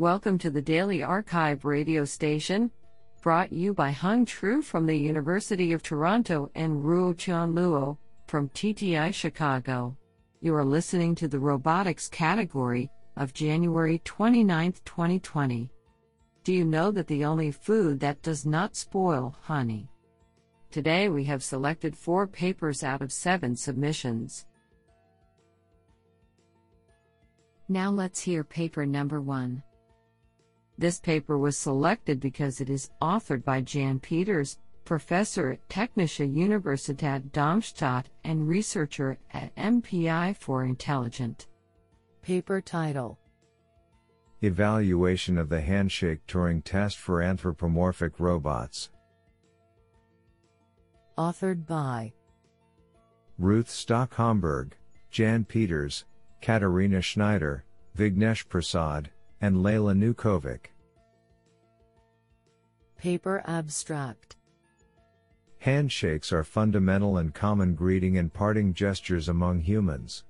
Welcome to the Daily arXiv radio station, brought you by Hung Tru from the University of Toronto and Ruo Chan Luo from TTI Chicago. You are listening to the robotics category of January 29, 2020. Do you know that the only food that does not spoil honey? Today we have selected four papers out of seven submissions. Now let's hear paper number one. This paper was selected because it is authored by Jan Peters, professor at Technische Universität Darmstadt and researcher at MPI for Intelligent. Paper title Evaluation of the Handshake Turing Test for Anthropomorphic Robots. Authored by Ruth Stock Homburg, Jan Peters, Katharina Schneider, Vignesh Prasad, and Lejla Nukovic. Paper Abstract Handshakes are fundamental and common greeting and parting gestures among humans.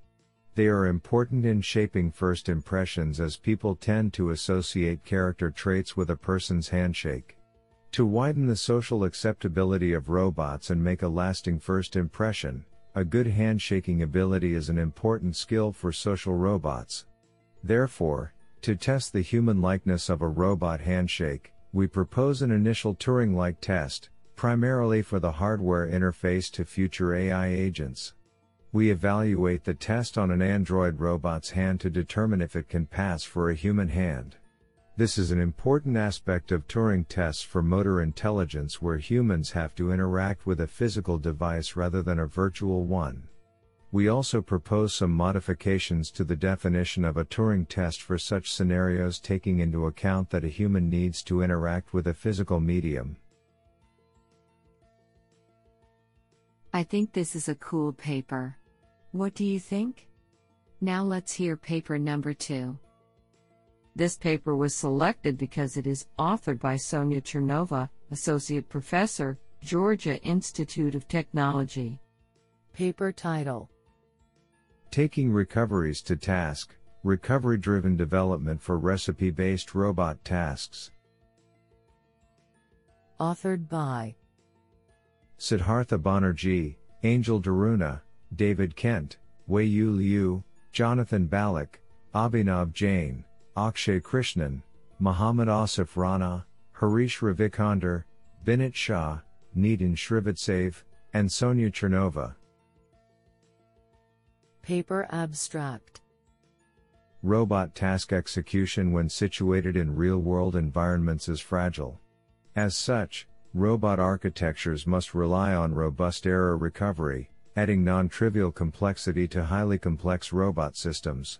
They are important in shaping first impressions as people tend to associate character traits with a person's handshake. To widen the social acceptability of robots and make a lasting first impression, a good handshaking ability is an important skill for social robots. Therefore, to test the human likeness of a robot handshake, we propose an initial Turing like test, primarily for the hardware interface to future AI agents. We evaluate the test on an Android robot's hand to determine if it can pass for a human hand. This is an important aspect of Turing tests for motor intelligence where humans have to interact with a physical device rather than a virtual one. We also propose some modifications to the definition of a Turing test for such scenarios taking into account that a human needs to interact with a physical medium. I think this is a cool paper. What do you think? Now let's hear paper number two. This paper was selected because it is authored by Sonia Chernova, Associate Professor, Georgia Institute of Technology. Paper title Taking Recoveries to Task Recovery Driven Development for Recipe Based Robot Tasks. Authored by Siddhartha Banerjee, Angel Daruna, David Kent, Wei Yu Liu, Jonathan Balloch, Abhinav Jain, Akshay Krishnan, Muhammad Asif Rana, Harish Ravichandar, Binit Shah, Nithin Shrivatsav, and Sonia Chernova. Paper Abstract Robot task execution when situated in real world environments is fragile. As such, robot architectures must rely on robust error recovery, adding non trivial complexity to highly complex robot systems.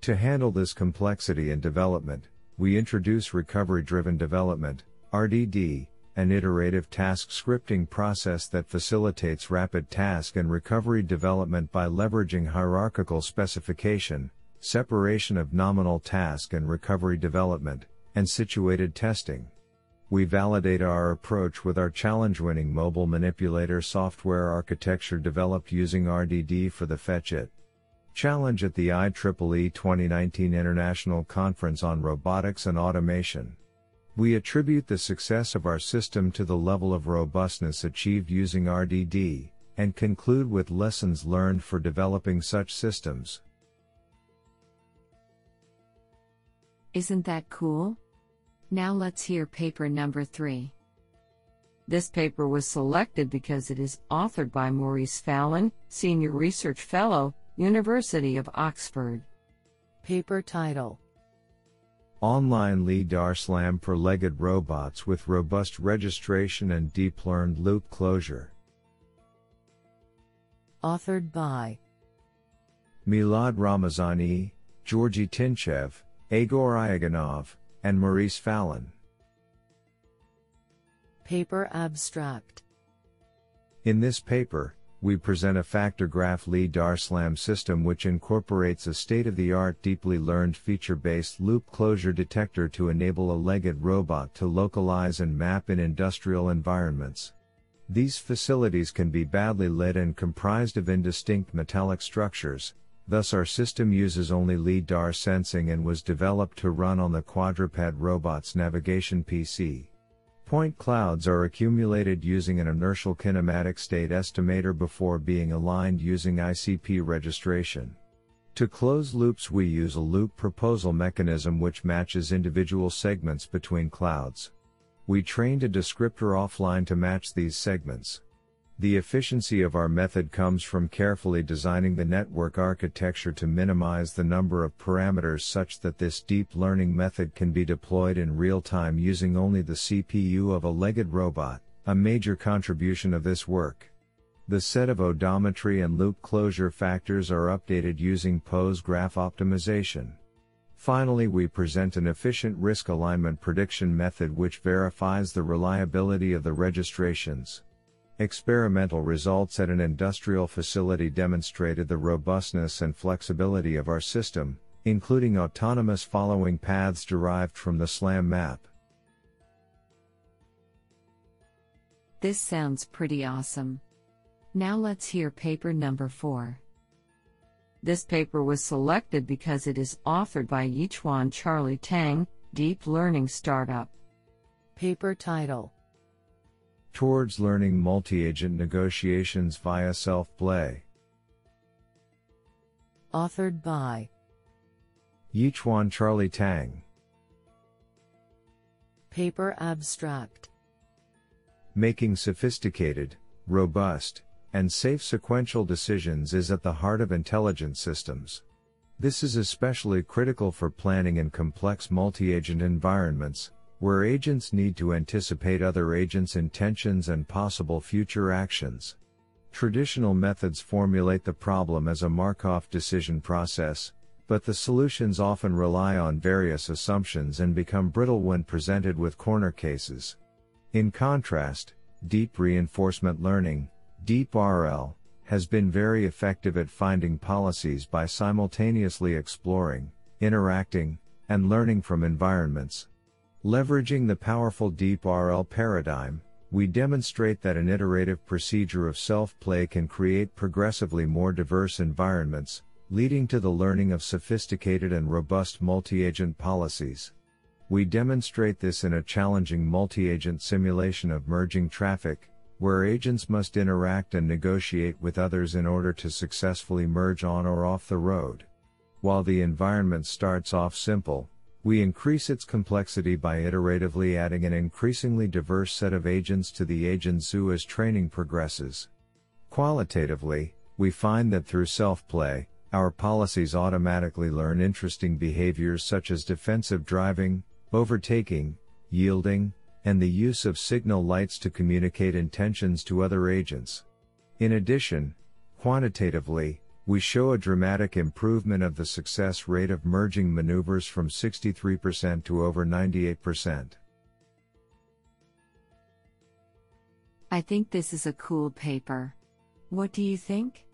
To handle this complexity in development, we introduce recovery driven development, RDD, an iterative task scripting process that facilitates rapid task and recovery development by leveraging hierarchical specification, separation of nominal task and recovery development, and situated testing. We validate our approach with our challenge winning mobile manipulator software architecture developed using RDD for the Fetch-It challenge at the IEEE 2019 International Conference on Robotics and Automation. We attribute the success of our system to the level of robustness achieved using RDD, and conclude with lessons learned for developing such systems. Isn't that cool? Now let's hear paper number three. This paper was selected because it is authored by Maurice Fallon, Senior Research Fellow, University of Oxford. Paper title Online LiDAR-SLAM for legged robots with robust registration and deep learned loop closure. Authored by Milad Ramezani, Georgi Tinchev, Egor Iuganov, and Maurice Fallon. Paper Abstract In this paper, we present a factor graph LiDAR SLAM system which incorporates a state of the art deeply learned feature based loop closure detector to enable a legged robot to localize and map in industrial environments. These facilities can be badly lit and comprised of indistinct metallic structures, Thus, our system uses only LIDAR sensing and was developed to run on the quadruped robot's navigation PC. Point clouds are accumulated using an inertial kinematic state estimator before being aligned using ICP registration. To close loops, we use a loop proposal mechanism which matches individual segments between clouds. We trained a descriptor offline to match these segments. The efficiency of our method comes from carefully designing the network architecture to minimize the number of parameters such that this deep learning method can be deployed in real time using only the CPU of a legged robot, a major contribution of this work. The set of odometry and loop closure factors are updated using pose graph optimization. Finally, we present an efficient risk alignment prediction method which verifies the reliability of the registrations. Experimental results at an industrial facility demonstrated the robustness and flexibility of our system, including autonomous following paths derived from the SLAM map. This sounds pretty awesome. Now let's hear paper number 4. This paper was selected because it is authored by Yichuan Charlie Tang, Deep Learning Startup. Paper title towards learning multi-agent negotiations via self-play. Authored by Yichuan Charlie Tang. Paper abstract. Making sophisticated, robust, and safe sequential decisions is at the heart of intelligent systems. This is especially critical for planning in complex multi-agent environments, where agents need to anticipate other agents' intentions and possible future actions. Traditional methods formulate the problem as a Markov decision process, but the solutions often rely on various assumptions and become brittle when presented with corner cases. In contrast, deep reinforcement learning, deep RL, has been very effective at finding policies by simultaneously exploring, interacting, and learning from environments. Leveraging the powerful deep RL paradigm, we demonstrate that an iterative procedure of self-play can create progressively more diverse environments, leading to the learning of sophisticated and robust multi-agent policies. We demonstrate this in a challenging multi-agent simulation of merging traffic, where agents must interact and negotiate with others in order to successfully merge on or off the road. While the environment starts off simple, we increase its complexity by iteratively adding an increasingly diverse set of agents to the agent zoo as training progresses. Qualitatively, we find that through self-play, our policies automatically learn interesting behaviors such as defensive driving, overtaking, yielding, and the use of signal lights to communicate intentions to other agents. In addition, quantitatively, we show a dramatic improvement of the success rate of merging maneuvers from 63% to over 98%. I think this is a cool paper. What do you think?